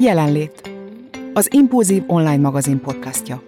Jelenlét. Az Impulzív online magazin podcastja.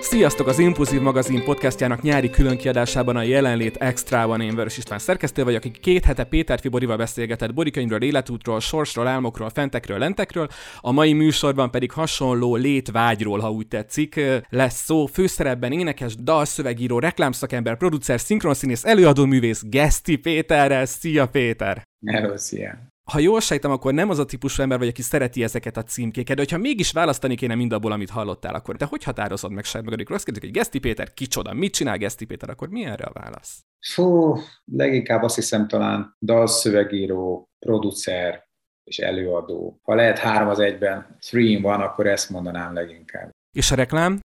Sziasztok! Az Impulzív magazin podcastjának nyári különkiadásában a jelenlét extrában én Vörös István szerkesztő vagyok, aki két hete Péter Fiborival beszélgetett borikönyvről, életútról, sorsról, álmokról, fentekről, lentekről. A mai műsorban pedig hasonló létvágyról, ha úgy tetszik, lesz szó. Főszerepben énekes, dalszövegíró, reklámszakember, producer, szinkronszínész, előadóművész Geszti Péterrel. Szia Péter! Hello, szia! ha jól sejtem, akkor nem az a típusú ember vagy, aki szereti ezeket a címkéket, de hogyha mégis választani kéne mindabból, amit hallottál, akkor te hogy határozod meg saját magadikról? Azt kérdezik, hogy Geszti Péter kicsoda, mit csinál Geszti Péter, akkor mi erre a válasz? Fú, leginkább azt hiszem talán dalszövegíró, producer és előadó. Ha lehet három az egyben, three in one, akkor ezt mondanám leginkább. És a reklám?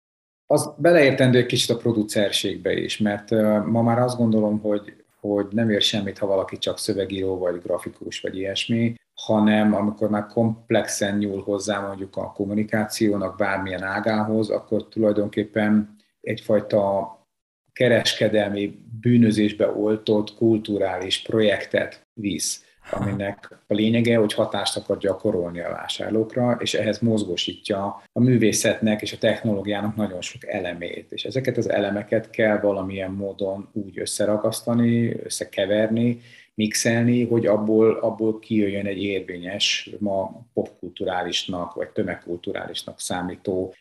Az beleértendő egy kicsit a producerségbe is, mert ma már azt gondolom, hogy hogy nem ér semmit, ha valaki csak szövegíró, vagy grafikus, vagy ilyesmi, hanem amikor már komplexen nyúl hozzá mondjuk a kommunikációnak bármilyen ágához, akkor tulajdonképpen egyfajta kereskedelmi bűnözésbe oltott kulturális projektet visz aminek a lényege, hogy hatást akar gyakorolni a vásárlókra, és ehhez mozgósítja a művészetnek és a technológiának nagyon sok elemét. És ezeket az elemeket kell valamilyen módon úgy összeragasztani, összekeverni, mixelni, hogy abból, abból kijöjjön egy érvényes, ma popkulturálisnak vagy tömegkulturálisnak számító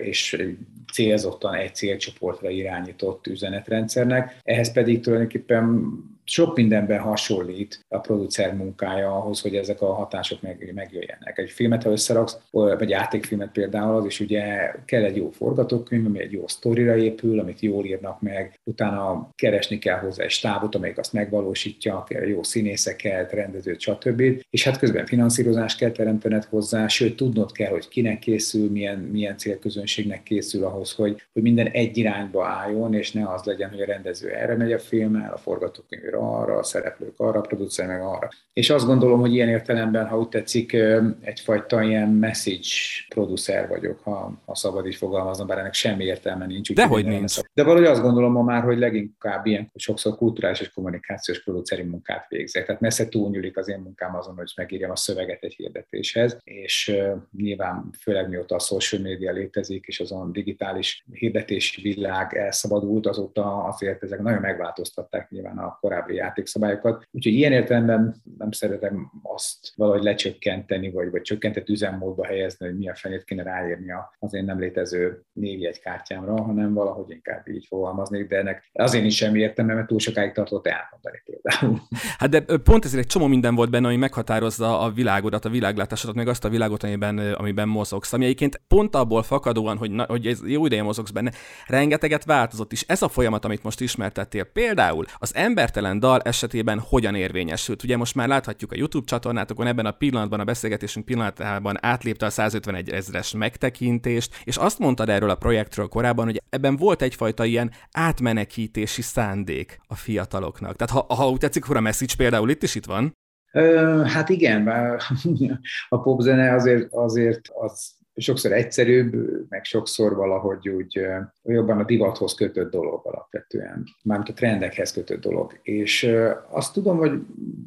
és célzottan egy célcsoportra irányított üzenetrendszernek. Ehhez pedig tulajdonképpen sok mindenben hasonlít a producer munkája ahhoz, hogy ezek a hatások meg, megjöjjenek. Egy filmet, ha összeraksz, vagy játékfilmet például, az is ugye kell egy jó forgatókönyv, ami egy jó sztorira épül, amit jól írnak meg, utána keresni kell hozzá egy stábot, amelyik azt megvalósítja, kell jó színészeket, rendezőt, stb. És hát közben finanszírozást kell teremtened hozzá, sőt tudnod kell, hogy kinek készül, milyen, milyen célközönségnek készül ahhoz, hogy, hogy minden egy irányba álljon, és ne az legyen, hogy a rendező erre megy a filmmel, a forgatókönyv arra, a szereplők arra, a producer meg arra. És azt gondolom, hogy ilyen értelemben, ha úgy tetszik, egyfajta ilyen message producer vagyok, ha, ha szabad így fogalmaznom, bár ennek semmi értelme nincs. De hogy nincs. De valahogy azt gondolom ma már, hogy leginkább ilyen sokszor kulturális és kommunikációs produceri munkát végzek. Tehát messze túlnyúlik az én munkám azon, hogy megírjam a szöveget egy hirdetéshez, és nyilván főleg mióta a social media létezik, és azon digitális hirdetési világ elszabadult, azóta azért ezek nagyon megváltoztatták nyilván a korábbi korábbi játékszabályokat. Úgyhogy ilyen értelemben nem szeretem azt valahogy lecsökkenteni, vagy, vagy csökkentett üzemmódba helyezni, hogy milyen fenét kéne ráírni az én nem létező névjegykártyámra, hanem valahogy inkább így fogalmaznék, de ennek azért nincs semmi értelme, mert túl sokáig tartott elmondani például. Hát de pont ezért egy csomó minden volt benne, ami meghatározza a világodat, a világlátásodat, meg azt a világot, amiben, amiben mozogsz. Ami egyébként pont abból fakadóan, hogy, na, hogy ez jó ideje mozogsz benne, rengeteget változott, és ez a folyamat, amit most ismertettél, például az embertelen minden dal esetében hogyan érvényesült. Ugye most már láthatjuk a YouTube csatornátokon, ebben a pillanatban, a beszélgetésünk pillanatában átlépte a 151 ezres megtekintést, és azt mondtad erről a projektről korábban, hogy ebben volt egyfajta ilyen átmenekítési szándék a fiataloknak. Tehát ha, ha úgy tetszik, akkor a message például itt is itt van. Hát igen, a popzene azért, azért az sokszor egyszerűbb, meg sokszor valahogy úgy jobban a divathoz kötött dolog alapvetően, mármint a trendekhez kötött dolog. És azt tudom, hogy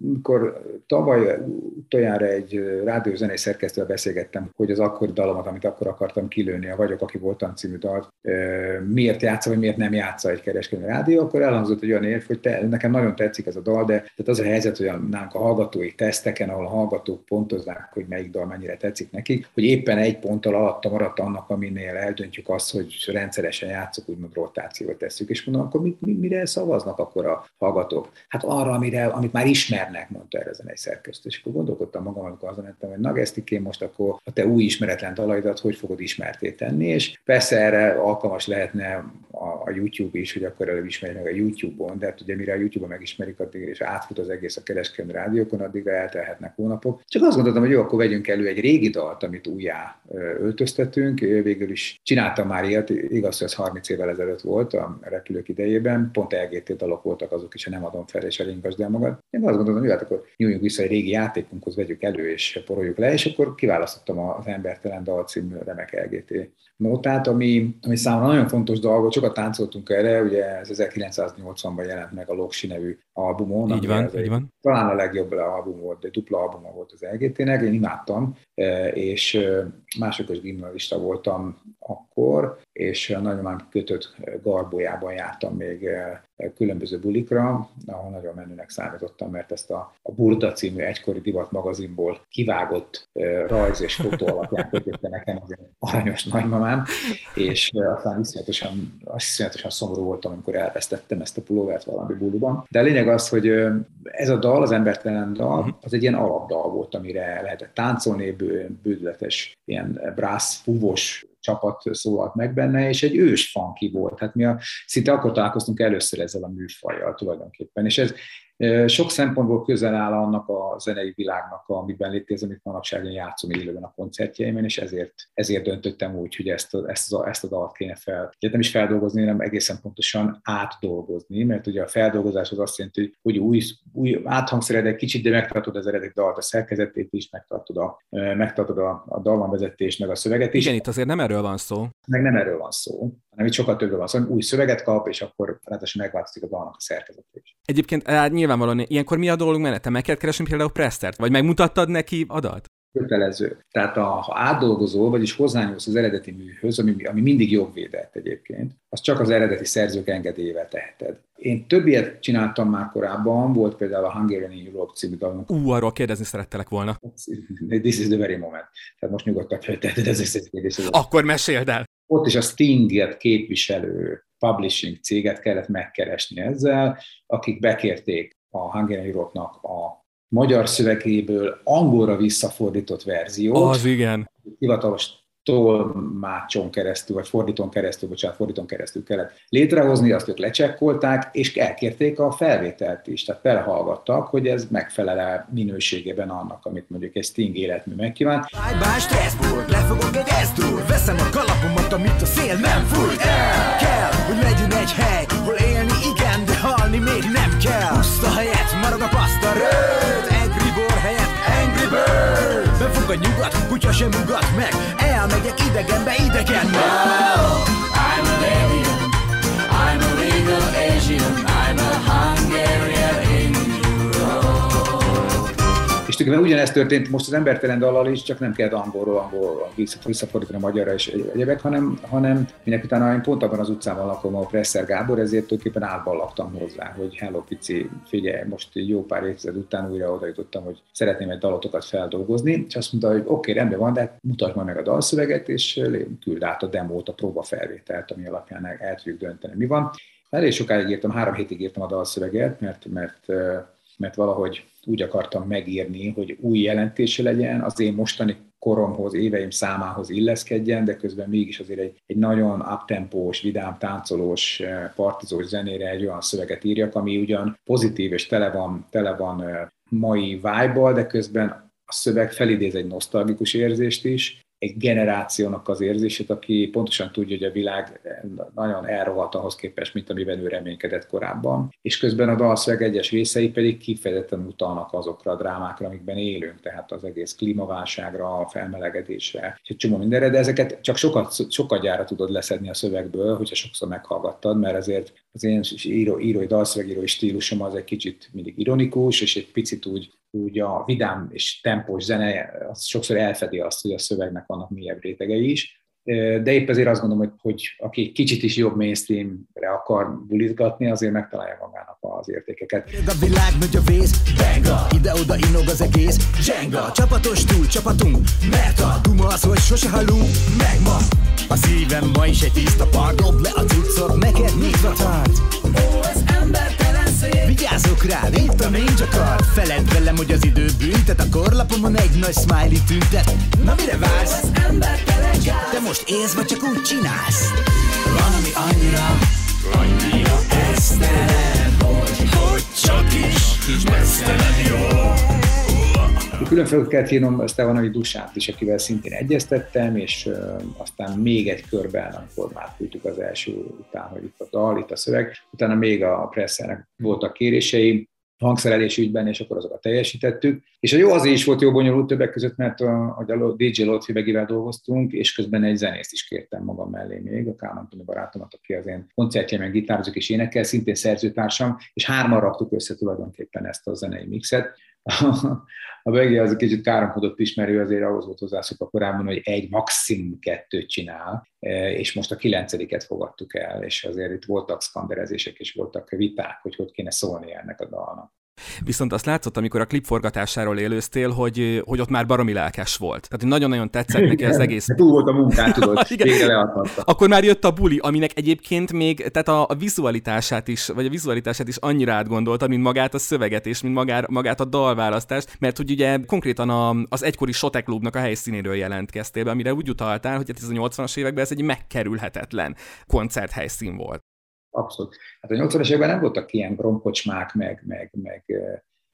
mikor tavaly utoljára egy rádiózenei szerkesztővel beszélgettem, hogy az akkori dalomat, amit akkor akartam kilőni, a Vagyok, aki voltam című dalt, miért játsza, vagy miért nem játsza egy kereskedő rádió, akkor elhangzott egy olyan érv, hogy te, nekem nagyon tetszik ez a dal, de tehát az a helyzet, hogy a, nálunk a hallgatói teszteken, ahol a hallgatók pontozzák, hogy melyik dal mennyire tetszik nekik, hogy éppen egy ponttal alatta maradt annak, aminél eldöntjük azt, hogy rendszeresen játszok, úgymond rotációt tesszük, és mondom, akkor mit, mire szavaznak akkor a hallgatók? Hát arra, amire, amit már ismernek, mondta erre egy szerkesztő. És akkor gondolkodtam magam, amikor azon mentem, hogy Nagesztikén most akkor a te új ismeretlen dalaidat hogy fogod ismerté tenni, és persze erre alkalmas lehetne a, YouTube is, hogy akkor előbb ismerj meg a YouTube-on, de hát ugye mire a YouTube-on megismerik, addig és átfut az egész a kereskedelmi rádiókon, addig eltelhetnek hónapok. Csak azt gondoltam, hogy jó, akkor vegyünk elő egy régi dalt, amit újjá öltöztetünk. Végül is csináltam már ilyet, igaz, hogy ez 30 évvel ezelőtt volt a repülők idejében, pont LGT dalok voltak azok is, ha nem adom fel, és elingasd el magad. Én azt gondoltam, hogy hát akkor nyúljunk vissza egy régi játékunkhoz, vegyük elő és poroljuk le, és akkor kiválasztottam az Embertelen dal című remek LGT nótát, ami, ami számomra nagyon fontos dolgot, sokat táncoltunk erre, ugye ez 1980-ban jelent meg a Loksi nevű albumon. Így van, így van. Talán a legjobb album volt, de dupla albuma volt az LGT-nek, én imádtam, és másokos gimnazista voltam akkor, és a nagyomám kötött garbójában jártam még különböző bulikra, ahol nagyon menőnek számítottam, mert ezt a, a Burda című egykori divat magazinból kivágott rajz és fotó alapján kötötte nekem az aranyos nagymamám, és aztán iszonyatosan, iszonyatosan szomorú voltam, amikor elvesztettem ezt a pulóvert valami buliban. De a lényeg az, hogy ez a dal, az embertelen dal, mhm. az egy ilyen alapdal volt, amire lehetett táncolni, bődületes, ilyen brász, fúvos csapat szólalt meg benne, és egy ős funky volt. Hát mi a, szinte akkor találkoztunk először ezzel a műfajjal tulajdonképpen. És ez, sok szempontból közel áll annak a zenei világnak, amiben létez, amit manapság én játszom élőben a koncertjeimen, és ezért, ezért döntöttem úgy, hogy ezt a, ezt a, ezt a dalt kéne fel. Ugye nem is feldolgozni, hanem egészen pontosan átdolgozni, mert ugye a feldolgozás az azt jelenti, hogy új, új áthangszered egy kicsit, de megtartod az eredeti dalt, a szerkezetét is, megtartod a, megtartod a, a dallamvezetést, meg a szöveget is. Igen, itt azért nem erről van szó. Meg nem erről van szó, hanem itt sokkal többről van szó, új szöveget kap, és akkor ráadásul megváltozik a dalnak a szerkezet is. Egyébként hát nyilvánvalóan ilyenkor mi a dolog menete? Meg kell keresni például Prestert? Vagy megmutattad neki adat? kötelező. Tehát a, ha átdolgozol, vagyis hozzányúlsz az eredeti műhöz, ami, ami mindig jogvédett egyébként, az csak az eredeti szerzők engedélyével teheted. Én több ilyet csináltam már korábban, volt például a Hungarian in Europe című dalunk. Ú, arról kérdezni szerettelek volna. This is the very moment. Tehát most nyugodtan felteheted ez egy kérdés. Akkor meséld el. Ott is a Stinget képviselő publishing céget kellett megkeresni ezzel, akik bekérték a Hungarian Europe-nak a magyar szövegéből angolra visszafordított verziót. Az igen. Hivatalos tolmácson keresztül, vagy fordítón keresztül, bocsánat, fordítón keresztül kellett létrehozni, azt ők lecsekkolták, és elkérték a felvételt is, tehát belehallgattak, hogy ez megfelel minőségében annak, amit mondjuk egy Sting életmű megkíván. Bye Strasbourg, lefogok egy esztúr, veszem a kalapomat, amit a szél nem fújt el. Kell, hogy legyen egy hely, hol élni igen, de halni még nem kell. Puszta helyet, marad a paszta röd, Angry Bird helyett Angry Bird. Befog a nyugat, kutya sem ugat meg, elmegyek idegenbe idegen. Oh, I'm a alien, I'm a legal Asian, I'm a Hungarian És tulajdonképpen ugyanezt történt most az embertelen dallal is, csak nem kellett angolról, angolról visszafordítani a magyarra és egyebek, hanem, hanem minek utána én pont abban az utcában lakom, a Presser Gábor, ezért tulajdonképpen átban laktam hozzá, hogy hello pici, figyelj, most jó pár évtized után újra oda jutottam, hogy szeretném egy dalotokat feldolgozni, és azt mondta, hogy oké, okay, rendben van, de mutasd majd meg a dalszöveget, és küld át a demót, a próbafelvételt, ami alapján el tudjuk dönteni, mi van. Elég sokáig írtam, három hétig írtam a dalszöveget, mert, mert mert valahogy úgy akartam megírni, hogy új jelentése legyen, az én mostani koromhoz, éveim számához illeszkedjen, de közben mégis azért egy, egy nagyon uptempós, vidám, táncolós, eh, partizós zenére egy olyan szöveget írjak, ami ugyan pozitív és tele van, tele van eh, mai vibe de közben a szöveg felidéz egy nosztalgikus érzést is, egy generációnak az érzését, aki pontosan tudja, hogy a világ nagyon elrohadt ahhoz képest, mint amiben ő reménykedett korábban. És közben a dalszöveg egyes részei pedig kifejezetten utalnak azokra a drámákra, amikben élünk, tehát az egész klímaválságra, a felmelegedésre, és egy csomó mindenre, de ezeket csak sokat, sokat gyára tudod leszedni a szövegből, hogyha sokszor meghallgattad, mert azért az én író, írói, dalszövegírói stílusom az egy kicsit mindig ironikus, és egy picit úgy úgy a vidám és tempós zene az sokszor elfedi azt, hogy a szövegnek vannak mélyebb rétegei is. De épp ezért azt gondolom, hogy, hogy aki kicsit is jobb mainstreamre akar bulizgatni, azért megtalálja magának az értékeket. A világ nagy a vész, benga, ide-oda inog az egész, zsenga, csapatos túl, csapatunk, mert a duma az, hogy sose halunk, meg ma. A szívem ma is egy tiszta part, dob le a cuccot, neked nyitva tart. Ó, az ember Vigyázok rá, itt a ninja card Feled velem, hogy az idő büntet A korlapomon egy nagy smiley tüntet. Na mire vársz? Az ember Te most élsz, vagy csak úgy csinálsz? Van, ami annyira, annyira esztelen Hogy, hogy csak is mesztelen jó Külön fel kellett írnom Stevanovi Dusát is, akivel szintén egyeztettem, és aztán még egy körben, amikor már tudtuk az első után, hogy itt a dal, itt a szöveg, utána még a presszernek voltak kérései, hangszerelés ügyben, és akkor azokat teljesítettük. És a jó azért is volt jó bonyolult többek között, mert a, a DJ Lotfi Begivel dolgoztunk, és közben egy zenészt is kértem magam mellé még, a Kálmán Tony barátomat, aki az én koncertjeimen gitározik és énekel, szintén szerzőtársam, és hárman raktuk össze tulajdonképpen ezt a zenei mixet. A Begi az egy kicsit káromkodott ismerő, azért ahhoz volt hozzászokva korábban, hogy egy, maximum kettőt csinál, e, és most a kilencediket fogadtuk el, és azért itt voltak szkanderezések, és voltak viták, hogy hogy kéne szólni ennek a dalnak. Viszont azt látszott, amikor a klip forgatásáról élőztél, hogy, hogy ott már baromi lelkes volt. Tehát nagyon-nagyon tetszett neki az egész. Túl volt a munkát, tudod, Igen. Akkor már jött a buli, aminek egyébként még, tehát a, a vizualitását is, vagy a vizualitását is annyira átgondolta, mint magát a szöveget, és mint magár, magát a dalválasztást, mert hogy ugye konkrétan a, az egykori Sote Klubnak a helyszínéről jelentkeztél be, amire úgy utaltál, hogy ez a 80-as években ez egy megkerülhetetlen koncerthelyszín volt. Abszolút. Hát a 80-as években nem voltak ilyen gromkocsmák, meg, meg, meg,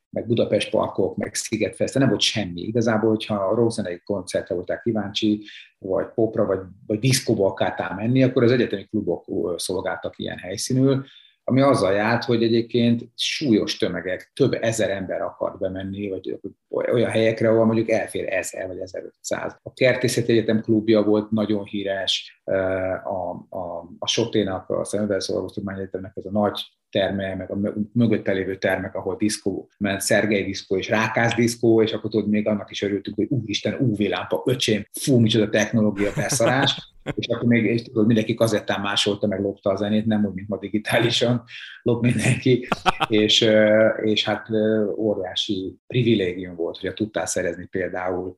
meg Budapest parkok, meg Szigetfest, nem volt semmi. Igazából, hogyha a rockzenei koncertre voltál kíváncsi, vagy popra, vagy, vagy diszkóba akartál menni, akkor az egyetemi klubok szolgáltak ilyen helyszínül, ami azzal járt, hogy egyébként súlyos tömegek, több ezer ember akart bemenni, vagy olyan helyekre, ahol mondjuk elfér ezer vagy 1500. A Kertészeti Egyetem klubja volt nagyon híres, a, a, Soténak, a Szemüvelszolgó Egyetemnek ez a nagy terme, meg a mögötte lévő termek, ahol diszkó ment, Szergei diszkó és Rákász diszkó, és akkor tudod, még annak is örültünk, hogy úristen, UV lámpa, öcsém, fú, micsoda technológia beszarás és akkor még és tudod, mindenki kazettán másolta, meg lopta a zenét, nem úgy, mint ma digitálisan lop mindenki, és, és hát óriási privilégium volt, hogy tudtál szerezni például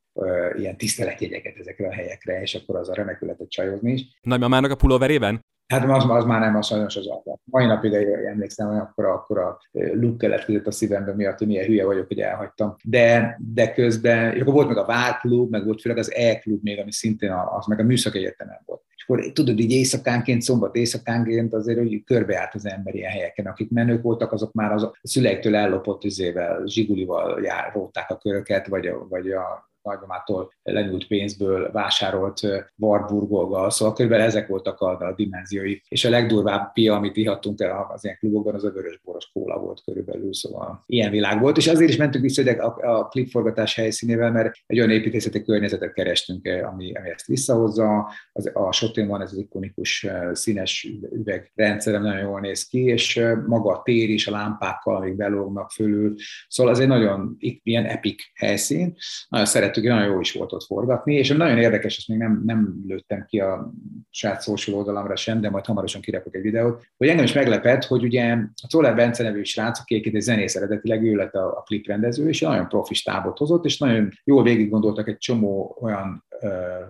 ilyen tiszteletjegyeket ezekre a helyekre, és akkor az a remekül lehetett csajozni is. Nagymamának a pulóverében? Hát az, az már nem, az sajnos az alap. Mai napig emlékszem, hogy akkor, akkor a luk keletkezett a szívemben miatt, hogy milyen hülye vagyok, hogy elhagytam. De, de közben, akkor volt meg a Várklub, meg volt főleg az E-klub még, ami szintén az, meg a Műszaki Egyetemen volt. És akkor tudod, így éjszakánként, szombat éjszakánként azért, hogy körbeállt az ember ilyen helyeken. Akik menők voltak, azok már az a szüleiktől ellopott üzével, zsigulival jár, a köröket, vagy a, vagy a nagymamától lenyúlt pénzből vásárolt Warburgolgal, szóval körülbelül ezek voltak a, a dimenziói. És a legdurvább pia, amit ihattunk el az ilyen klubokban, az a vörösboros kóla volt körülbelül, szóval ilyen világ volt. És azért is mentünk vissza a, a klipforgatás helyszínével, mert egy olyan építészeti környezetet kerestünk, ami, ami ezt visszahozza. Az, a Sotén van ez az ikonikus színes üvegrendszer, nagyon jól néz ki, és maga a tér is a lámpákkal, amik belógnak fölül. Szóval ez egy nagyon ilyen epic helyszín. Nagyon szeret szerettük, nagyon jó is volt ott forgatni, és nagyon érdekes, ezt még nem, nem lőttem ki a saját social oldalamra sem, de majd hamarosan kirakok egy videót, hogy engem is meglepett, hogy ugye a Czoller Bence nevű srác, aki egy zenész eredetileg, ő lett a, a kliprendező, és nagyon profi stábot hozott, és nagyon jól végig gondoltak egy csomó olyan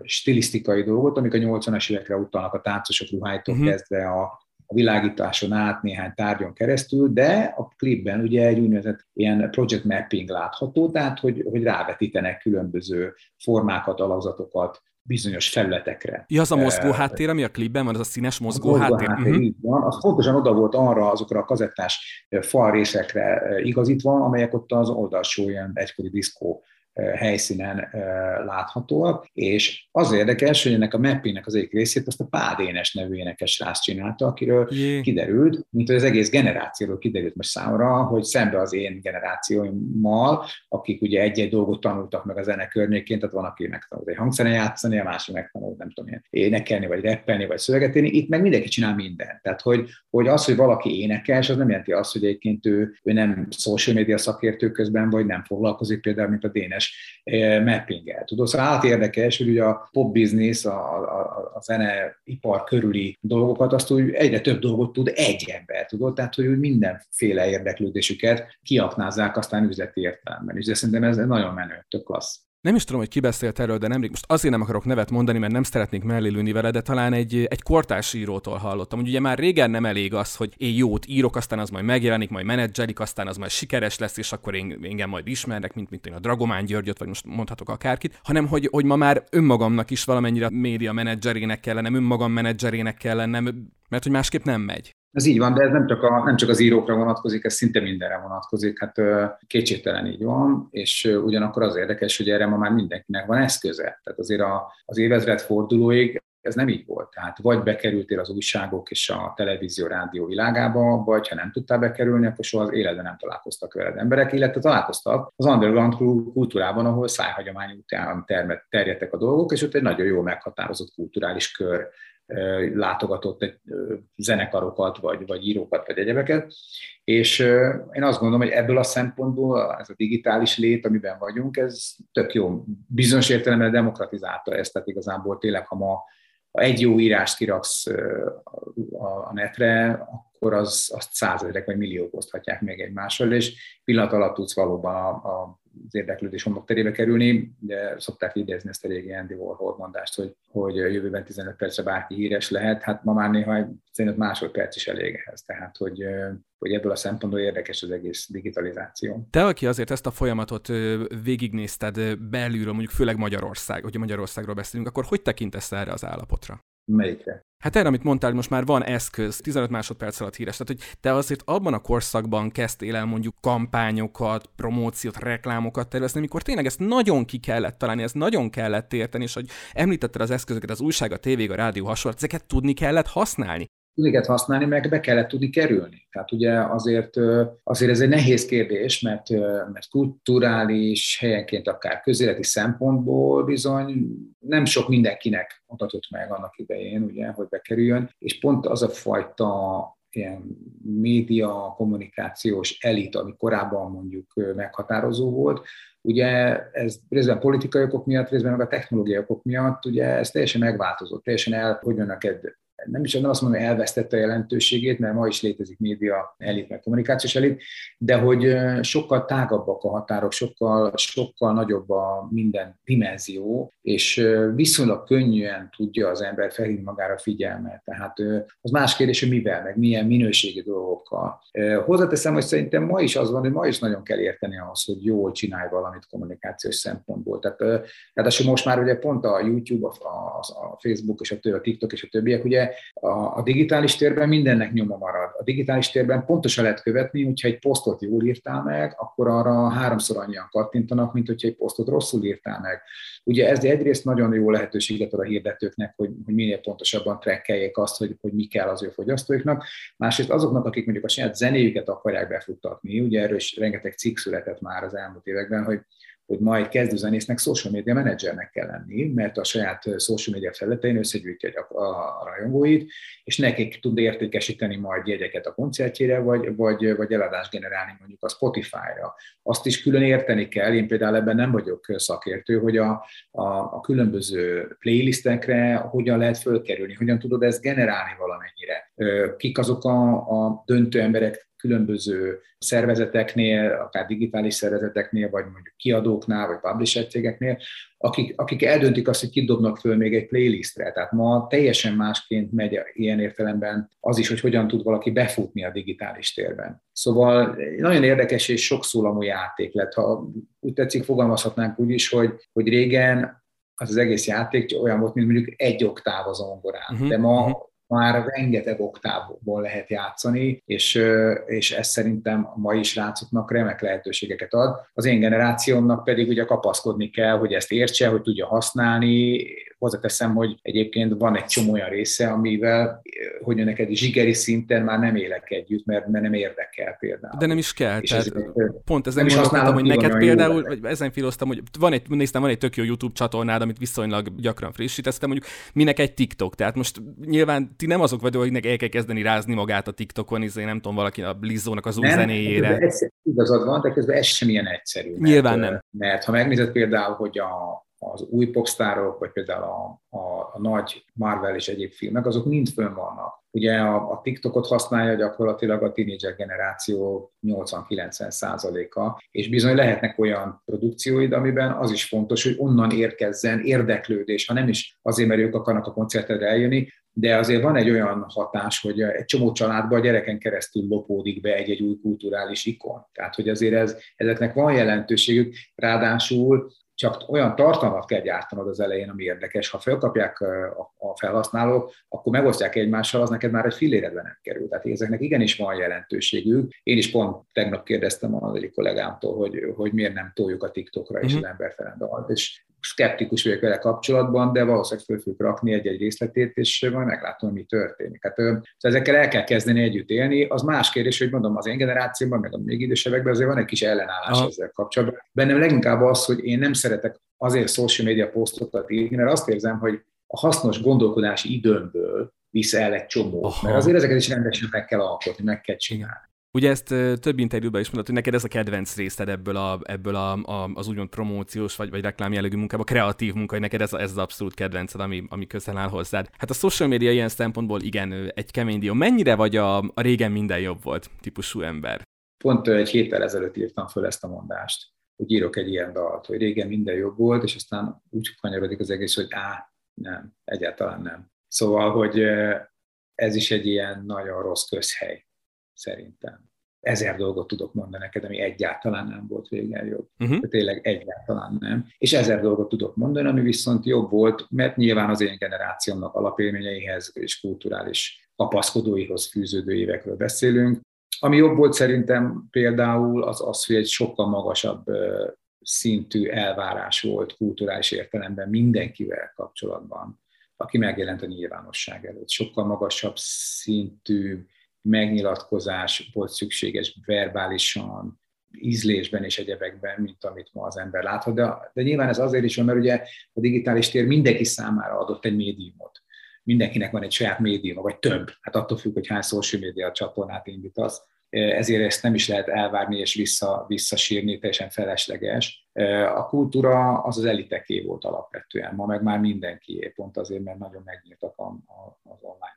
stilisztikai dolgot, amik a 80-as évekre utalnak a táncosok ruháitól uh-huh. kezdve a, a világításon át néhány tárgyon keresztül, de a klipben ugye egy úgynevezett ilyen project mapping látható, tehát hogy, hogy rávetítenek különböző formákat, alakzatokat, bizonyos felületekre. Ja, az a mozgó háttér, ami a klipben van, az a színes mozgó, mozgó háttér. háttér uh-huh. így van. Az pontosan oda volt arra azokra a kazettás fal részekre igazítva, amelyek ott az oldalsó ilyen egykori diszkó helyszínen láthatóak, és az érdekes, hogy ennek a mappingnek az egyik részét azt a Pádénes nevű énekes rászt csinálta, akiről Jé. kiderült, mint hogy az egész generációról kiderült most számomra, hogy szembe az én generációimmal, akik ugye egy-egy dolgot tanultak meg a zene környékén, tehát van, aki megtanult egy hangszeren játszani, a másik megtanult, nem tudom, ilyen énekelni, vagy reppelni, vagy szövegetni, itt meg mindenki csinál mindent. Tehát, hogy, hogy az, hogy valaki énekes, az nem jelenti azt, hogy egyébként ő, ő nem social media szakértő közben, vagy nem foglalkozik például, mint a Dénes érdekes eh, mappinggel. Tudod, szóval át érdekes, hogy ugye a pop business, a, a, a zeneipar körüli dolgokat, azt úgy egyre több dolgot tud egy ember, tudod, tehát hogy mindenféle érdeklődésüket kiaknázzák aztán üzleti értelemben. És de szerintem ez nagyon menő, tök klassz nem is tudom, hogy ki beszélt erről, de nemrég, most azért nem akarok nevet mondani, mert nem szeretnék mellélülni vele, de talán egy, egy kortárs írótól hallottam, hogy ugye már régen nem elég az, hogy én jót írok, aztán az majd megjelenik, majd menedzselik, aztán az majd sikeres lesz, és akkor én, engem majd ismernek, mint, mint én a Dragomán Györgyöt, vagy most mondhatok akárkit, hanem hogy, hogy ma már önmagamnak is valamennyire média menedzserének kell lennem, önmagam menedzserének kell lennem, mert hogy másképp nem megy. Ez így van, de ez nem csak, a, nem csak az írókra vonatkozik, ez szinte mindenre vonatkozik, hát kétségtelen így van, és ugyanakkor az érdekes, hogy erre ma már mindenkinek van eszköze. Tehát azért a, az évezred fordulóig ez nem így volt. Tehát vagy bekerültél az újságok és a televízió, rádió világába, vagy ha nem tudtál bekerülni, akkor soha az életben nem találkoztak veled emberek, illetve találkoztak az underground kultúrában, ahol szájhagyomány után terjedtek a dolgok, és ott egy nagyon jól meghatározott kulturális kör látogatott zenekarokat, vagy, vagy írókat, vagy egyebeket. És én azt gondolom, hogy ebből a szempontból ez a digitális lét, amiben vagyunk, ez tök jó. Bizonyos értelemben demokratizálta ezt, tehát igazából tényleg, ha ma ha egy jó írást kiraksz a netre, akkor az, azt százezrek vagy milliók oszthatják meg egymással, és pillanat alatt tudsz valóban a, a az érdeklődés homlokterébe kerülni. Ugye szokták idézni ezt a régi Andy Warhol mondást, hogy, hogy jövőben 15 percre bárki híres lehet, hát ma már néha 15 másodperc is elég ehhez. Tehát, hogy, hogy ebből a szempontból érdekes az egész digitalizáció. Te, aki azért ezt a folyamatot végignézted belülről, mondjuk főleg Magyarország, hogyha Magyarországról beszélünk, akkor hogy tekintesz erre az állapotra? Melyikre? Hát erre, amit mondtál, most már van eszköz, 15 másodperc alatt híres. Tehát, hogy te azért abban a korszakban kezdtél el mondjuk kampányokat, promóciót, reklámokat tervezni, amikor tényleg ezt nagyon ki kellett találni, ezt nagyon kellett érteni, és hogy említetted az eszközöket, az újság, a tévé, a rádió hasonló, ezeket tudni kellett használni tudniket használni, meg be kellett tudni kerülni. Tehát ugye azért, azért ez egy nehéz kérdés, mert, mert kulturális, helyenként akár közéleti szempontból bizony nem sok mindenkinek adatott meg annak idején, ugye, hogy bekerüljön, és pont az a fajta ilyen média, kommunikációs elit, ami korábban mondjuk meghatározó volt, Ugye ez részben politikai okok miatt, részben meg a technológiai okok miatt, ugye ez teljesen megváltozott, teljesen el, hogy neked nem is nem azt mondom, hogy elvesztette a jelentőségét, mert ma is létezik média elit, meg kommunikációs elit, de hogy sokkal tágabbak a határok, sokkal, sokkal nagyobb a minden dimenzió, és viszonylag könnyűen tudja az ember felhívni magára figyelmet. Tehát az más kérdés, hogy mivel, meg milyen minőségi dolgokkal. Hozzáteszem, hogy szerintem ma is az van, hogy ma is nagyon kell érteni ahhoz, hogy jól csinálj valamit kommunikációs szempontból. Tehát ráadásul most már ugye pont a YouTube, a, a Facebook és a, a TikTok és a többiek ugye a, a digitális térben mindennek nyoma marad. A digitális térben pontosan lehet követni, hogyha egy posztot jól írtál meg, akkor arra háromszor annyian kattintanak, mint hogyha egy posztot rosszul írtál meg. Ugye ez egyrészt nagyon jó lehetőséget ad a hirdetőknek, hogy, hogy minél pontosabban trekkeljék azt, hogy, hogy mi kell az ő fogyasztóiknak. Másrészt azoknak, akik mondjuk a saját zenéjüket akarják befuttatni, ugye erről is rengeteg cikk született már az elmúlt években, hogy hogy ma egy kezdőzenésznek social media menedzsernek kell lenni, mert a saját social media felületein összegyűjti a, a rajongóit, és nekik tud értékesíteni majd jegyeket a koncertjére, vagy, vagy, vagy eladást generálni mondjuk a Spotify-ra. Azt is külön érteni kell, én például ebben nem vagyok szakértő, hogy a, a, a különböző playlistekre hogyan lehet fölkerülni, hogyan tudod ezt generálni valamennyire. Kik azok a, a döntő emberek, különböző szervezeteknél, akár digitális szervezeteknél, vagy mondjuk kiadóknál, vagy publisher cégeknél, akik, akik eldöntik azt, hogy kidobnak föl még egy playlistre. Tehát ma teljesen másként megy ilyen értelemben az is, hogy hogyan tud valaki befutni a digitális térben. Szóval nagyon érdekes és sokszólamú játék lett. Ha úgy tetszik, fogalmazhatnánk úgy is, hogy, hogy régen az az egész játék olyan volt, mint mondjuk egy oktáv az ongorán. Uh-huh. De ma uh-huh már rengeteg oktávból lehet játszani, és, és ez szerintem a mai srácoknak remek lehetőségeket ad. Az én generációmnak pedig ugye kapaszkodni kell, hogy ezt értse, hogy tudja használni, hozzáteszem, hogy egyébként van egy csomó olyan része, amivel, hogy neked zsigeri szinten már nem élek együtt, mert, mert nem érdekel például. De nem is kell. És tehát ez, pont ezen is gondoltam, hogy neked például, vagy ezen filoztam, hogy van egy, néztem, van egy tök jó YouTube csatornád, amit viszonylag gyakran frissítesz, mondjuk minek egy TikTok. Tehát most nyilván ti nem azok vagyok, akiknek el kell kezdeni rázni magát a TikTokon, izé, nem tudom, valaki a Blizzónak az új nem, zenéjére. Igazad van, de közben ez sem ilyen egyszerű. Mert, Nyilván nem. Mert ha megnézed például, hogy a, az új popstárok, vagy például a, a, a nagy Marvel és egyéb filmek, azok mind fönn vannak. Ugye a, a TikTokot használja gyakorlatilag a tínédzser generáció 80-90 százaléka, és bizony lehetnek olyan produkcióid, amiben az is fontos, hogy onnan érkezzen érdeklődés, ha nem is azért, mert ők akarnak a koncertedre eljönni, de azért van egy olyan hatás, hogy egy csomó családban a gyereken keresztül lopódik be egy-egy új kulturális ikon. Tehát, hogy azért ez, ezeknek van jelentőségük, ráadásul csak olyan tartalmat kell gyártanod az elején, ami érdekes. Ha felkapják a felhasználók, akkor megosztják egymással, az neked már egy filléredbe nem kerül. Tehát ezeknek igenis van jelentőségük. Én is pont tegnap kérdeztem az egyik kollégámtól, hogy, hogy miért nem toljuk a TikTokra és uh-huh. az emberfelen dalt. És skeptikus vagyok vele kapcsolatban, de valószínűleg föl fogjuk rakni egy-egy részletét, és majd meglátom, mi történik. Hát, szóval ezekkel el kell kezdeni együtt élni. Az más kérdés, hogy mondom, az én generációban, meg a még idősebbekben azért van egy kis ellenállás Aha. ezzel kapcsolatban. Bennem leginkább az, hogy én nem szeretek azért social media posztokat írni, mert azt érzem, hogy a hasznos gondolkodási időmből visz el egy csomó. Aha. Mert azért ezeket is rendesen meg kell alkotni, meg kell csinálni. Ugye ezt több interjúban is mondtad, hogy neked ez a kedvenc részed ebből, a, ebből a, a, az úgymond promóciós vagy, vagy reklám jellegű munkába, kreatív munka, hogy neked ez, ez az abszolút kedvenced, ami, ami közel áll hozzád. Hát a social media ilyen szempontból igen, egy kemény dió. Mennyire vagy a, a régen minden jobb volt típusú ember? Pont egy héttel ezelőtt írtam föl ezt a mondást, hogy írok egy ilyen dalt, hogy régen minden jobb volt, és aztán úgy kanyarodik az egész, hogy á, nem, egyáltalán nem. Szóval, hogy ez is egy ilyen nagyon rossz közhely szerintem. Ezer dolgot tudok mondani neked, ami egyáltalán nem volt régen jobb. Uh-huh. De tényleg egyáltalán nem. És ezer dolgot tudok mondani, ami viszont jobb volt, mert nyilván az én generációmnak alapélményeihez és kulturális kapaszkodóihoz fűződő évekről beszélünk. Ami jobb volt szerintem például az az, hogy egy sokkal magasabb szintű elvárás volt kulturális értelemben mindenkivel kapcsolatban, aki megjelent a nyilvánosság előtt. Sokkal magasabb szintű megnyilatkozás volt szükséges verbálisan, ízlésben és egyebekben, mint amit ma az ember láthat. De, de nyilván ez azért is van, mert ugye a digitális tér mindenki számára adott egy médiumot. Mindenkinek van egy saját médiuma, vagy több. Hát attól függ, hogy hány social media csatornát indítasz. Ezért ezt nem is lehet elvárni és vissza, visszasírni, teljesen felesleges. A kultúra az az eliteké volt alapvetően, ma meg már mindenkié, pont azért, mert nagyon megnyíltak az online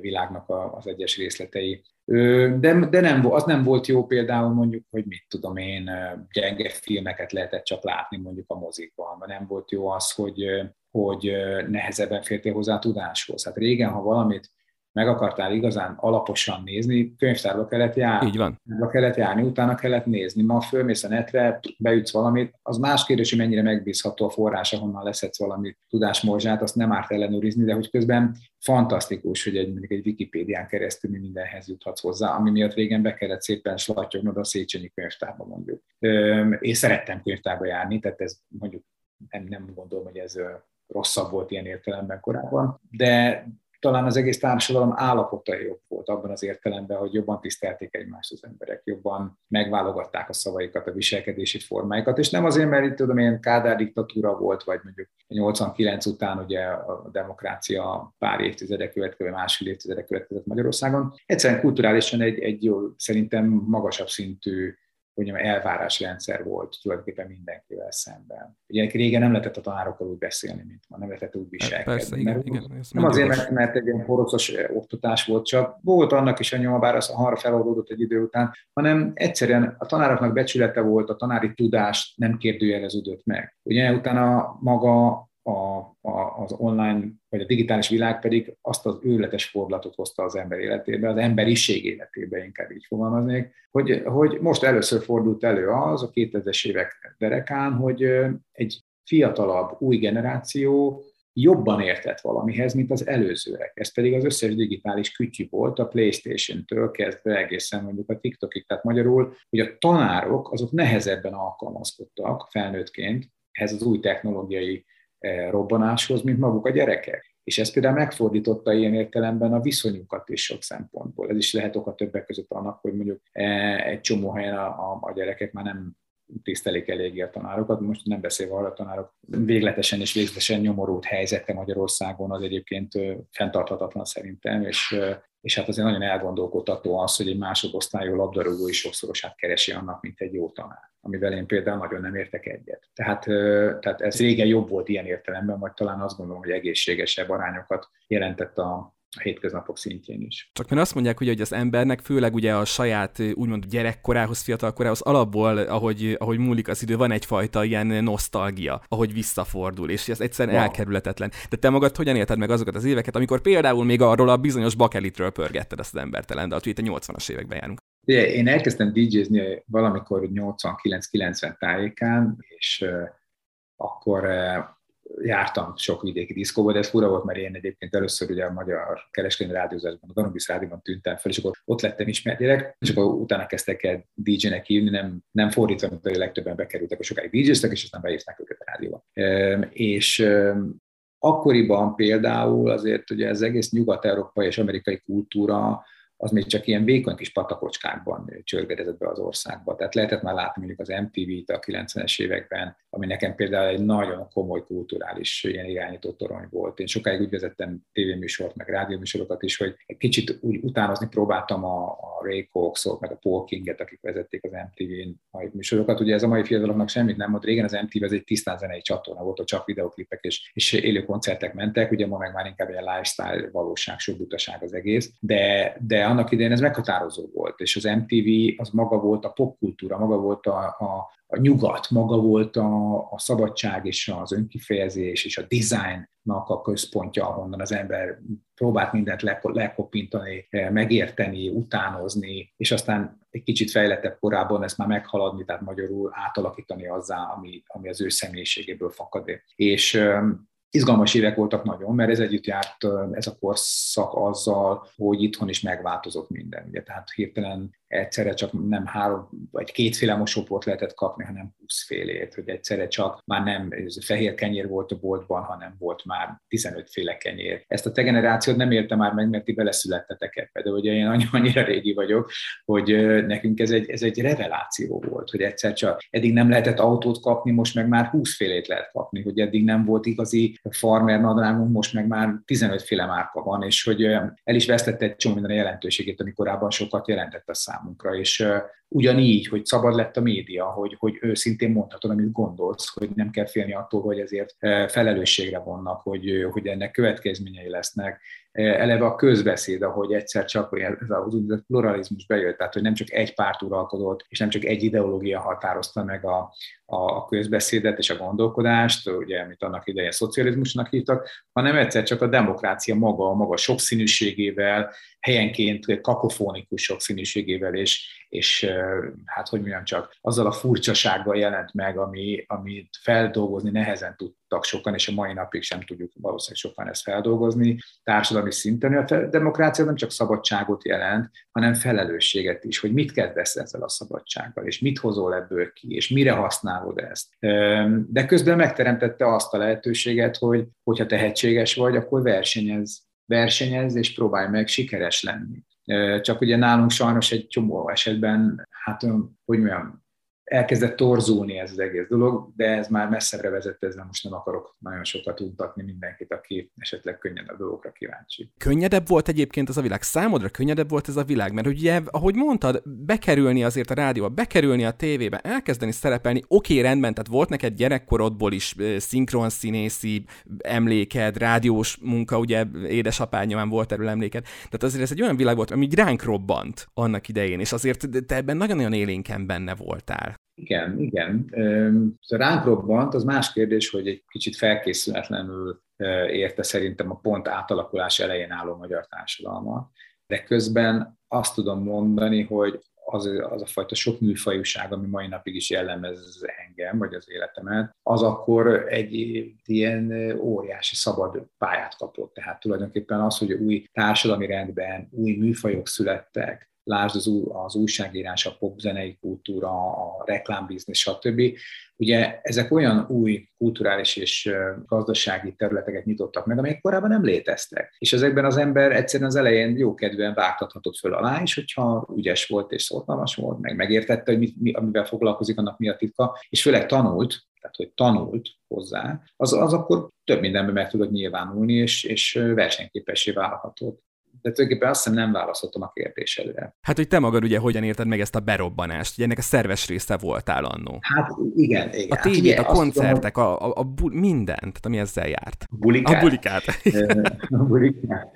világnak az egyes részletei. De, de nem, az nem volt jó például mondjuk, hogy mit tudom én, gyenge filmeket lehetett csak látni mondjuk a mozikban, vagy nem volt jó az, hogy, hogy nehezebben fértél hozzá a tudáshoz. Hát régen, ha valamit meg akartál igazán alaposan nézni, könyvtárba kellett járni. Így van. Kellett járni, utána kellett nézni. Ma fölmész a netre, beütsz valamit, az más kérdés, hogy mennyire megbízható a forrás, ahonnan leszedsz valami tudásmorzsát, azt nem árt ellenőrizni, de hogy közben fantasztikus, hogy egy, mondjuk egy Wikipédián keresztül mindenhez juthatsz hozzá, ami miatt régen be kellett szépen slatyognod a Széchenyi könyvtárba mondjuk. Én szerettem könyvtárba járni, tehát ez mondjuk nem, nem gondolom, hogy ez rosszabb volt ilyen értelemben korábban, de talán az egész társadalom állapota jobb volt abban az értelemben, hogy jobban tisztelték egymást az emberek, jobban megválogatták a szavaikat, a viselkedési formáikat, és nem azért, mert itt tudom én Kádár diktatúra volt, vagy mondjuk 89 után ugye a demokrácia pár évtizede következő, másfél évtizede következett Magyarországon. Egyszerűen kulturálisan egy, egy jó, szerintem magasabb szintű hogy elvárásrendszer volt tulajdonképpen mindenkivel szemben. Ugye régen nem lehetett a tanárokkal úgy beszélni, mint ma, nem lehetett úgy viselkedni. Persze, igen, mert igen, nem azért, mert, mert egy ilyen poroszos oktatás volt, csak volt annak is a nyoma, bár az arra feloldódott egy idő után, hanem egyszerűen a tanároknak becsülete volt, a tanári tudást nem kérdőjeleződött meg. Ugye utána maga a, a, az online vagy a digitális világ pedig azt az őrletes fordulatot hozta az ember életébe, az emberiség életébe inkább így fogalmaznék, hogy, hogy most először fordult elő az a 2000-es évek derekán, hogy egy fiatalabb, új generáció jobban értett valamihez, mint az előzőek. Ez pedig az összes digitális kütyű volt, a Playstation-től kezdve egészen mondjuk a TikTokig, tehát magyarul, hogy a tanárok azok nehezebben alkalmazkodtak felnőttként ehhez az új technológiai robbanáshoz, mint maguk a gyerekek. És ez például megfordította ilyen értelemben a viszonyukat is sok szempontból. Ez is lehet oka többek között annak, hogy mondjuk e, egy csomó helyen a, a, a gyerekek már nem tisztelik eléggé a tanárokat. Most nem beszélve arra a tanárok végletesen és végletesen nyomorult helyzete Magyarországon az egyébként fenntarthatatlan szerintem, és és hát azért nagyon elgondolkodható az, hogy egy másodosztályú labdarúgó is sokszorosát keresi annak, mint egy jó tanár, amivel én például nagyon nem értek egyet. Tehát, tehát ez régen jobb volt ilyen értelemben, vagy talán azt gondolom, hogy egészségesebb arányokat jelentett a, a hétköznapok szintjén is. Csak mert azt mondják, ugye, hogy az embernek főleg ugye a saját úgymond gyerekkorához, fiatalkorához alapból, ahogy, ahogy múlik az idő, van egyfajta ilyen nosztalgia, ahogy visszafordul, és ez egyszerűen wow. elkerülhetetlen. De te magad hogyan élted meg azokat az éveket, amikor például még arról a bizonyos bakelitről pörgetted ezt az embertelen de itt a 80-as években járunk? Én elkezdtem DJ-zni valamikor 89-90 tájékán, és akkor jártam sok vidéki diszkóba, de ez fura volt, mert én egyébként először ugye a Magyar Kereskedelmi Rádiózásban, a Danubisz Rádióban tűntem fel, és akkor ott lettem ismertileg, és akkor utána kezdtek el DJ-nek hívni, nem, nem fordítva, mint a legtöbben bekerültek, a sokáig dj és aztán beírták őket a rádióba. És akkoriban például azért ugye az egész nyugat-európai és amerikai kultúra az még csak ilyen vékony kis patakocskákban csörgedezett be az országba. Tehát lehetett már látni mondjuk az MTV-t a 90-es években, ami nekem például egy nagyon komoly kulturális ilyen irányító torony volt. Én sokáig úgy vezettem tévéműsort, meg rádióműsorokat is, hogy egy kicsit úgy utánozni próbáltam a, a Ray Coxot, meg a Paul Kinget, akik vezették az MTV-n a műsorokat. Ugye ez a mai fiataloknak semmit nem mond. Régen az MTV ez egy tisztán zenei csatorna volt, ott csak videoklipek és, és élő koncertek mentek, ugye ma meg már inkább egy lifestyle valóság, sok butaság az egész. De, de annak idején ez meghatározó volt, és az MTV az maga volt a popkultúra, maga volt a, a, a nyugat, maga volt a, a szabadság és az önkifejezés és a designnak a központja, ahonnan az ember próbált mindent lekopintani, megérteni, utánozni, és aztán egy kicsit fejlettebb korában ezt már meghaladni, tehát magyarul átalakítani azzá, ami, ami az ő személyiségéből fakad. És izgalmas évek voltak nagyon, mert ez együtt járt ez a korszak azzal, hogy itthon is megváltozott minden. Ugye, tehát hirtelen egyszerre csak nem három vagy kétféle mosóport lehetett kapni, hanem húszfélét, hogy egyszerre csak már nem fehér kenyér volt a boltban, hanem volt már 15 féle kenyér. Ezt a te generációt nem érte már meg, mert ti beleszülettetek ebbe, de ugye én annyira régi vagyok, hogy nekünk ez egy, ez egy reveláció volt, hogy egyszer csak eddig nem lehetett autót kapni, most meg már 20 félét lehet kapni, hogy eddig nem volt igazi farmer nadrágunk, most meg már 15 féle márka van, és hogy el is vesztette egy csomó minden jelentőségét, ami korábban sokat jelentett a számunkra, és ugyanígy, hogy szabad lett a média, hogy, hogy őszintén mondhatod, amit gondolsz, hogy nem kell félni attól, hogy ezért felelősségre vannak, hogy, hogy ennek következményei lesznek. Eleve a közbeszéd, ahogy egyszer csak ez úgynevezett pluralizmus bejött, tehát hogy nem csak egy párt uralkodott, és nem csak egy ideológia határozta meg a, a közbeszédet és a gondolkodást, ugye, amit annak idején szocializmusnak hívtak, hanem egyszer csak a demokrácia maga, a maga sokszínűségével, helyenként kakofonikus sokszínűségével, és, és hát hogy mondjam csak, azzal a furcsasággal jelent meg, ami, amit feldolgozni nehezen tudtak sokan, és a mai napig sem tudjuk valószínűleg sokan ezt feldolgozni. Társadalmi szinten a demokrácia nem csak szabadságot jelent, hanem felelősséget is, hogy mit kezdesz ezzel a szabadsággal, és mit hozol ebből ki, és mire használod ezt. De közben megteremtette azt a lehetőséget, hogy hogyha tehetséges vagy, akkor versenyez, versenyez, és próbálj meg sikeres lenni. Csak ugye nálunk sajnos egy csomó esetben, hát hogy mondjam, elkezdett torzulni ez az egész dolog, de ez már messzebbre vezet, ezzel most nem akarok nagyon sokat untatni mindenkit, aki esetleg könnyedebb dolgokra kíváncsi. Könnyedebb volt egyébként ez a világ? Számodra könnyedebb volt ez a világ? Mert ugye, ahogy mondtad, bekerülni azért a rádióba, bekerülni a tévébe, elkezdeni szerepelni, oké, rendben, tehát volt neked gyerekkorodból is szinkron színészi emléked, rádiós munka, ugye édesapád nyilván volt erről emléked. Tehát azért ez egy olyan világ volt, ami ránk robbant annak idején, és azért te ebben nagyon-nagyon élénken benne voltál. Igen, igen. Szóval ránk robbant, az más kérdés, hogy egy kicsit felkészületlenül érte szerintem a pont átalakulás elején álló magyar társadalma. De közben azt tudom mondani, hogy az, az a fajta sok műfajúság, ami mai napig is jellemez engem, vagy az életemet, az akkor egy ilyen óriási szabad pályát kapott. Tehát tulajdonképpen az, hogy új társadalmi rendben új műfajok születtek, lásd az, az újságírás, a popzenei kultúra, a reklámbiznisz, stb. Ugye ezek olyan új kulturális és gazdasági területeket nyitottak meg, amelyek korábban nem léteztek. És ezekben az ember egyszerűen az elején jókedvűen vágtathatott föl alá, és hogyha ügyes volt és szortalmas volt, meg megértette, hogy mit, mi, amivel foglalkozik, annak mi a titka, és főleg tanult, tehát hogy tanult hozzá, az, az akkor több mindenben meg tudott nyilvánulni, és, és versenyképessé válhatott de tulajdonképpen azt hiszem nem válaszoltam a kérdésedre. Hát, hogy te magad ugye hogyan érted meg ezt a berobbanást? Ugye ennek a szerves része voltál annó. Hát igen, igen. A tévét, hát, a koncertek, tudom, a, a, a bu- mindent, ami ezzel járt. Bulikát. A bulikát. a bulikát.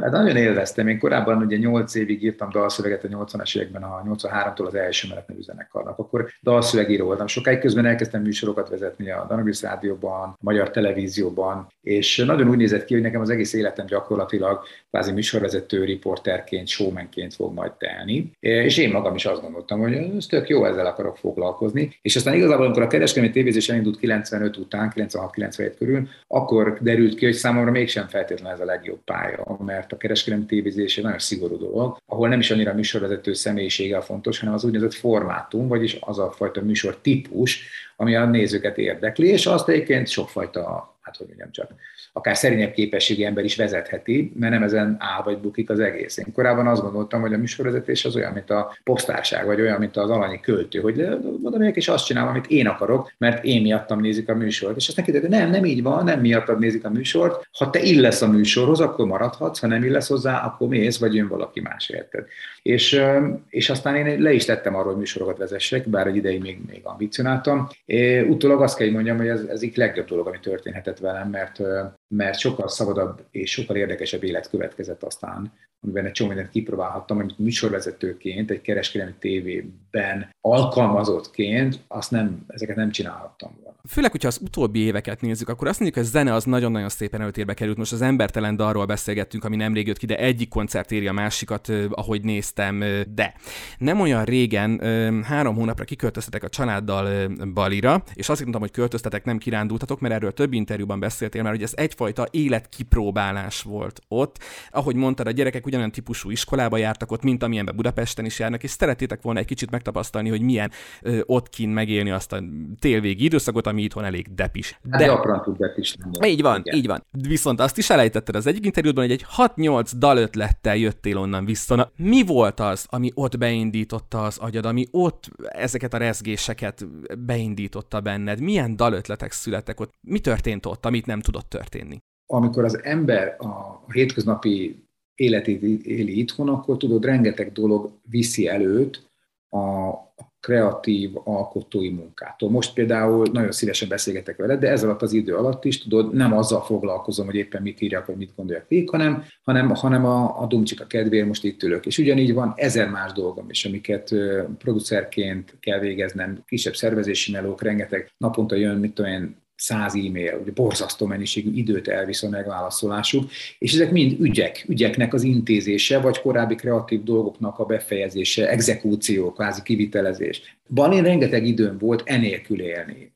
Hát nagyon élveztem. Én korábban ugye 8 évig írtam dalszöveget a 80-as években, a 83-tól az első menet nevű zenekarnak. Akkor dalszövegíró voltam. Sokáig közben elkezdtem műsorokat vezetni a Danubius Rádióban, a Magyar Televízióban, és nagyon úgy nézett ki, hogy nekem az egész életem gyakorlatilag kvázi műsorvezető, riporterként, showmanként fog majd telni. És én magam is azt gondoltam, hogy ez tök jó, ezzel akarok foglalkozni. És aztán igazából, amikor a kereskedelmi tévézés elindult 95 után, 96-97 körül, akkor derült ki, hogy számomra mégsem feltétlenül ez a legjobb pálya, mert a kereskedelmi tévézés egy nagyon szigorú dolog, ahol nem is annyira a műsorvezető személyisége a fontos, hanem az úgynevezett formátum, vagyis az a fajta műsor típus, ami a nézőket érdekli, és azt egyébként sokfajta, hát hogy mondjam csak, akár szerényebb képességi ember is vezetheti, mert nem ezen áll vagy bukik az egész. Én korábban azt gondoltam, hogy a műsorvezetés az olyan, mint a posztárság, vagy olyan, mint az alanyi költő, hogy mondom, és azt csinálom, amit én akarok, mert én miattam nézik a műsort. És azt neki hogy nem, nem így van, nem miattad nézik a műsort. Ha te illesz a műsorhoz, akkor maradhatsz, ha nem illesz hozzá, akkor mész, vagy jön valaki más érted. És, és aztán én le is tettem arról, hogy műsorokat vezessek, bár egy ideig még, még ambicionáltam. É, utólag azt kell, hogy mondjam, hogy ez, ez így legjobb dolog, ami történhetett velem, mert, mert sokkal szabadabb és sokkal érdekesebb élet következett aztán, amiben egy csomó mindent kipróbálhattam, amit műsorvezetőként, egy kereskedelmi tévében alkalmazottként, azt nem, ezeket nem csinálhattam volna. Főleg, hogyha az utóbbi éveket nézzük, akkor azt mondjuk, hogy a zene az nagyon-nagyon szépen előtérbe került. Most az embertelen dalról beszélgettünk, ami nemrég jött ki, de egyik koncert éri a másikat, ahogy néztem, de nem olyan régen, három hónapra kiköltöztetek a családdal Balira, és azt mondtam, hogy költöztetek, nem kirándultatok, mert erről több interjúban beszéltél már, hogy ez egyfajta életkipróbálás volt ott. Ahogy mondtad, a gyerekek ugyanolyan típusú iskolába jártak ott, mint amilyenben Budapesten is járnak, és szeretétek volna egy kicsit megtapasztalni, hogy milyen ö, ott kint megélni azt a télvégi időszakot, ami itthon elég depis. Hát de gyakran tud depis lenni. Így van, Igen. így van. Viszont azt is elejtetted az egyik interjútban, hogy egy 6-8 dalötlettel jöttél onnan vissza. Na, mi volt az, ami ott beindította az agyad, ami ott ezeket a rezgéseket beindította benned? Milyen dalötletek születtek ott? Mi történt ott, amit nem tudott történni? Amikor az ember a hétköznapi életét éli itthon, akkor tudod, rengeteg dolog viszi előtt a kreatív, alkotói munkától. Most például nagyon szívesen beszélgetek veled, de ez alatt az idő alatt is, tudod, nem azzal foglalkozom, hogy éppen mit írjak, vagy mit gondoljak végig, hanem, hanem, hanem a, a dumcsika kedvéért most itt ülök. És ugyanígy van ezer más dolgom is, amiket producerként kell végeznem, kisebb szervezési melók, rengeteg naponta jön, mit tudom száz e-mail, ugye borzasztó mennyiségű időt elvisz a megválaszolásuk, és ezek mind ügyek, ügyeknek az intézése, vagy korábbi kreatív dolgoknak a befejezése, exekúció, kvázi kivitelezés. Balén rengeteg időm volt enélkül élni,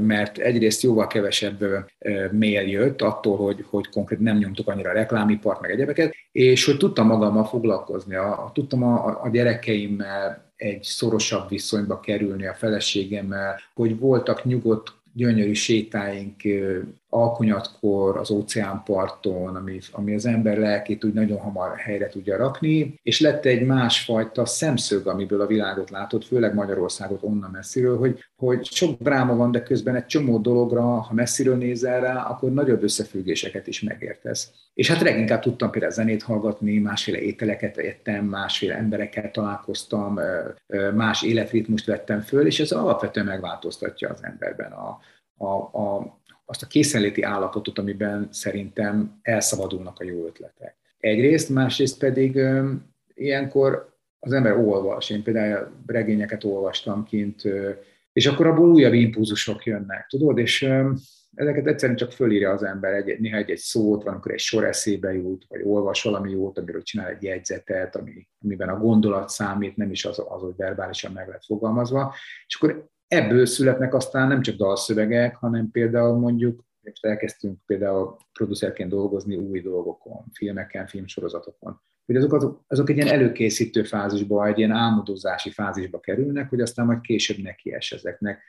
mert egyrészt jóval kevesebb mail jött attól, hogy, hogy konkrét nem nyomtuk annyira a reklámipart, meg egyebeket, és hogy tudtam magammal foglalkozni, a, tudtam a, a gyerekeimmel egy szorosabb viszonyba kerülni a feleségemmel, hogy voltak nyugodt gyönyörű sétáink alkonyatkor az óceánparton, ami, ami az ember lelkét úgy nagyon hamar helyre tudja rakni, és lett egy másfajta szemszög, amiből a világot látod, főleg Magyarországot onnan messziről, hogy, hogy sok dráma van, de közben egy csomó dologra, ha messziről nézel rá, akkor nagyobb összefüggéseket is megértesz. És hát leginkább tudtam például zenét hallgatni, másféle ételeket ettem, másféle emberekkel találkoztam, más életritmust vettem föl, és ez alapvetően megváltoztatja az emberben a, a, a, azt a készenléti állapotot, amiben szerintem elszabadulnak a jó ötletek. Egyrészt, másrészt pedig ilyenkor az ember olvas. Én például regényeket olvastam kint, és akkor abból újabb impulzusok jönnek, tudod, és ezeket egyszerűen csak fölírja az ember, egy, néha egy, egy szót, van, amikor egy sor eszébe jut, vagy olvas valami jót, amiről csinál egy jegyzetet, ami, amiben a gondolat számít, nem is az, az, hogy verbálisan meg lett fogalmazva, és akkor ebből születnek aztán nem csak dalszövegek, hanem például mondjuk most elkezdtünk például producerként dolgozni új dolgokon, filmeken, filmsorozatokon. Hogy azok, azok, azok egy ilyen előkészítő fázisba, egy ilyen álmodozási fázisba kerülnek, hogy aztán majd később neki es ezeknek.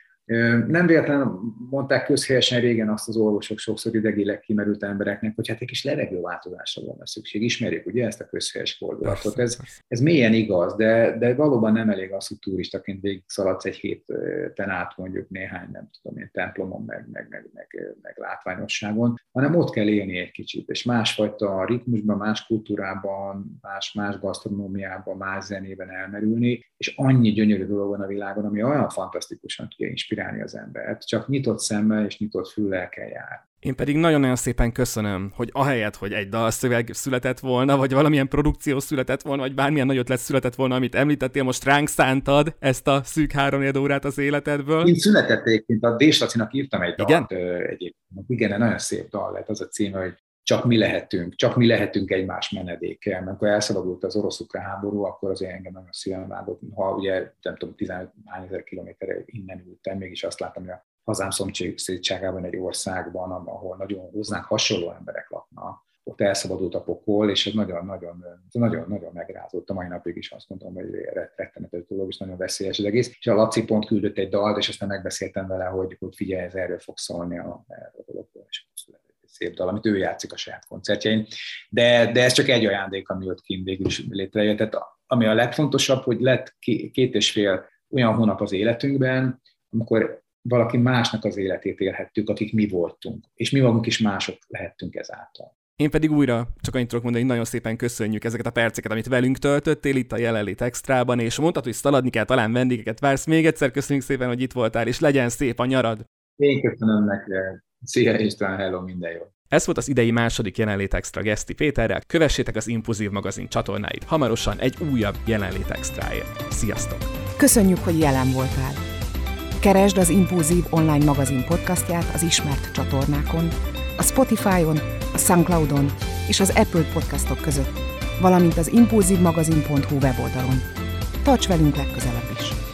Nem véletlenül mondták közhelyesen régen azt az orvosok sokszor idegileg kimerült embereknek, hogy hát egy kis levegőváltozásra volna szükség. Ismerjük ugye ezt a közhelyes fordulatot. Ez, ez mélyen igaz, de, de valóban nem elég az, hogy turistaként végig szaladsz egy héten át mondjuk néhány, nem tudom én, templomon, meg, meg, meg, meg, meg látványosságon, hanem ott kell élni egy kicsit, és másfajta ritmusban, más kultúrában, más, más gasztronómiában, más zenében elmerülni, és annyi gyönyörű dolog van a világon, ami olyan fantasztikusan tudja inspirálni inspirálni az embert. Csak nyitott szemmel és nyitott füllel kell járni. Én pedig nagyon-nagyon szépen köszönöm, hogy ahelyett, hogy egy dalszöveg született volna, vagy valamilyen produkció született volna, vagy bármilyen nagyot lesz született volna, amit említettél, most ránk szántad ezt a szűk három órát az életedből. Én született egyébként, a Dés Lacinak írtam egy dalt Igen? egyébként. Igen, nagyon szép dal lett, az a címe, hogy csak mi lehetünk, csak mi lehetünk egymás menedéke. Mert amikor elszabadult az orosz-ukrán háború, akkor azért engem nagyon szívem vágott. Ha ugye, nem tudom, 15 ezer kilométerre innen ültem, mégis azt láttam, hogy a hazám szomszédságában egy országban, ahol nagyon hozzánk hasonló emberek laknak, ott elszabadult a pokol, és ez nagyon-nagyon, nagyon-nagyon megrázott. A mai napig is azt mondom, hogy rettenetes dolog, és nagyon veszélyes az egész. És a Laci pont küldött egy dalt, és aztán megbeszéltem vele, hogy, hogy figyelj, ez erről fog szólni a, erről a dologból, és szép dal, amit ő játszik a saját koncertjein. De, de ez csak egy ajándék, ami ott kint végül is létrejött. Tehát ami a legfontosabb, hogy lett két és fél olyan hónap az életünkben, amikor valaki másnak az életét élhettük, akik mi voltunk, és mi magunk is mások lehettünk ezáltal. Én pedig újra csak annyit tudok mondani, hogy nagyon szépen köszönjük ezeket a perceket, amit velünk töltöttél itt a jelenlét extrában, és mondtad, hogy szaladni kell, talán vendégeket vársz. Még egyszer köszönjük szépen, hogy itt voltál, és legyen szép a nyarad. Én köszönöm neked. Szia István, hello, minden jó. Ez volt az idei második jelenlét extra Geszti Péterrel. Kövessétek az Impulzív magazin csatornáit. Hamarosan egy újabb jelenlét extraért. Sziasztok! Köszönjük, hogy jelen voltál! Keresd az Impulzív online magazin podcastját az ismert csatornákon, a Spotify-on, a Soundcloud-on és az Apple podcastok között, valamint az impulzívmagazin.hu weboldalon. Tarts velünk legközelebb is!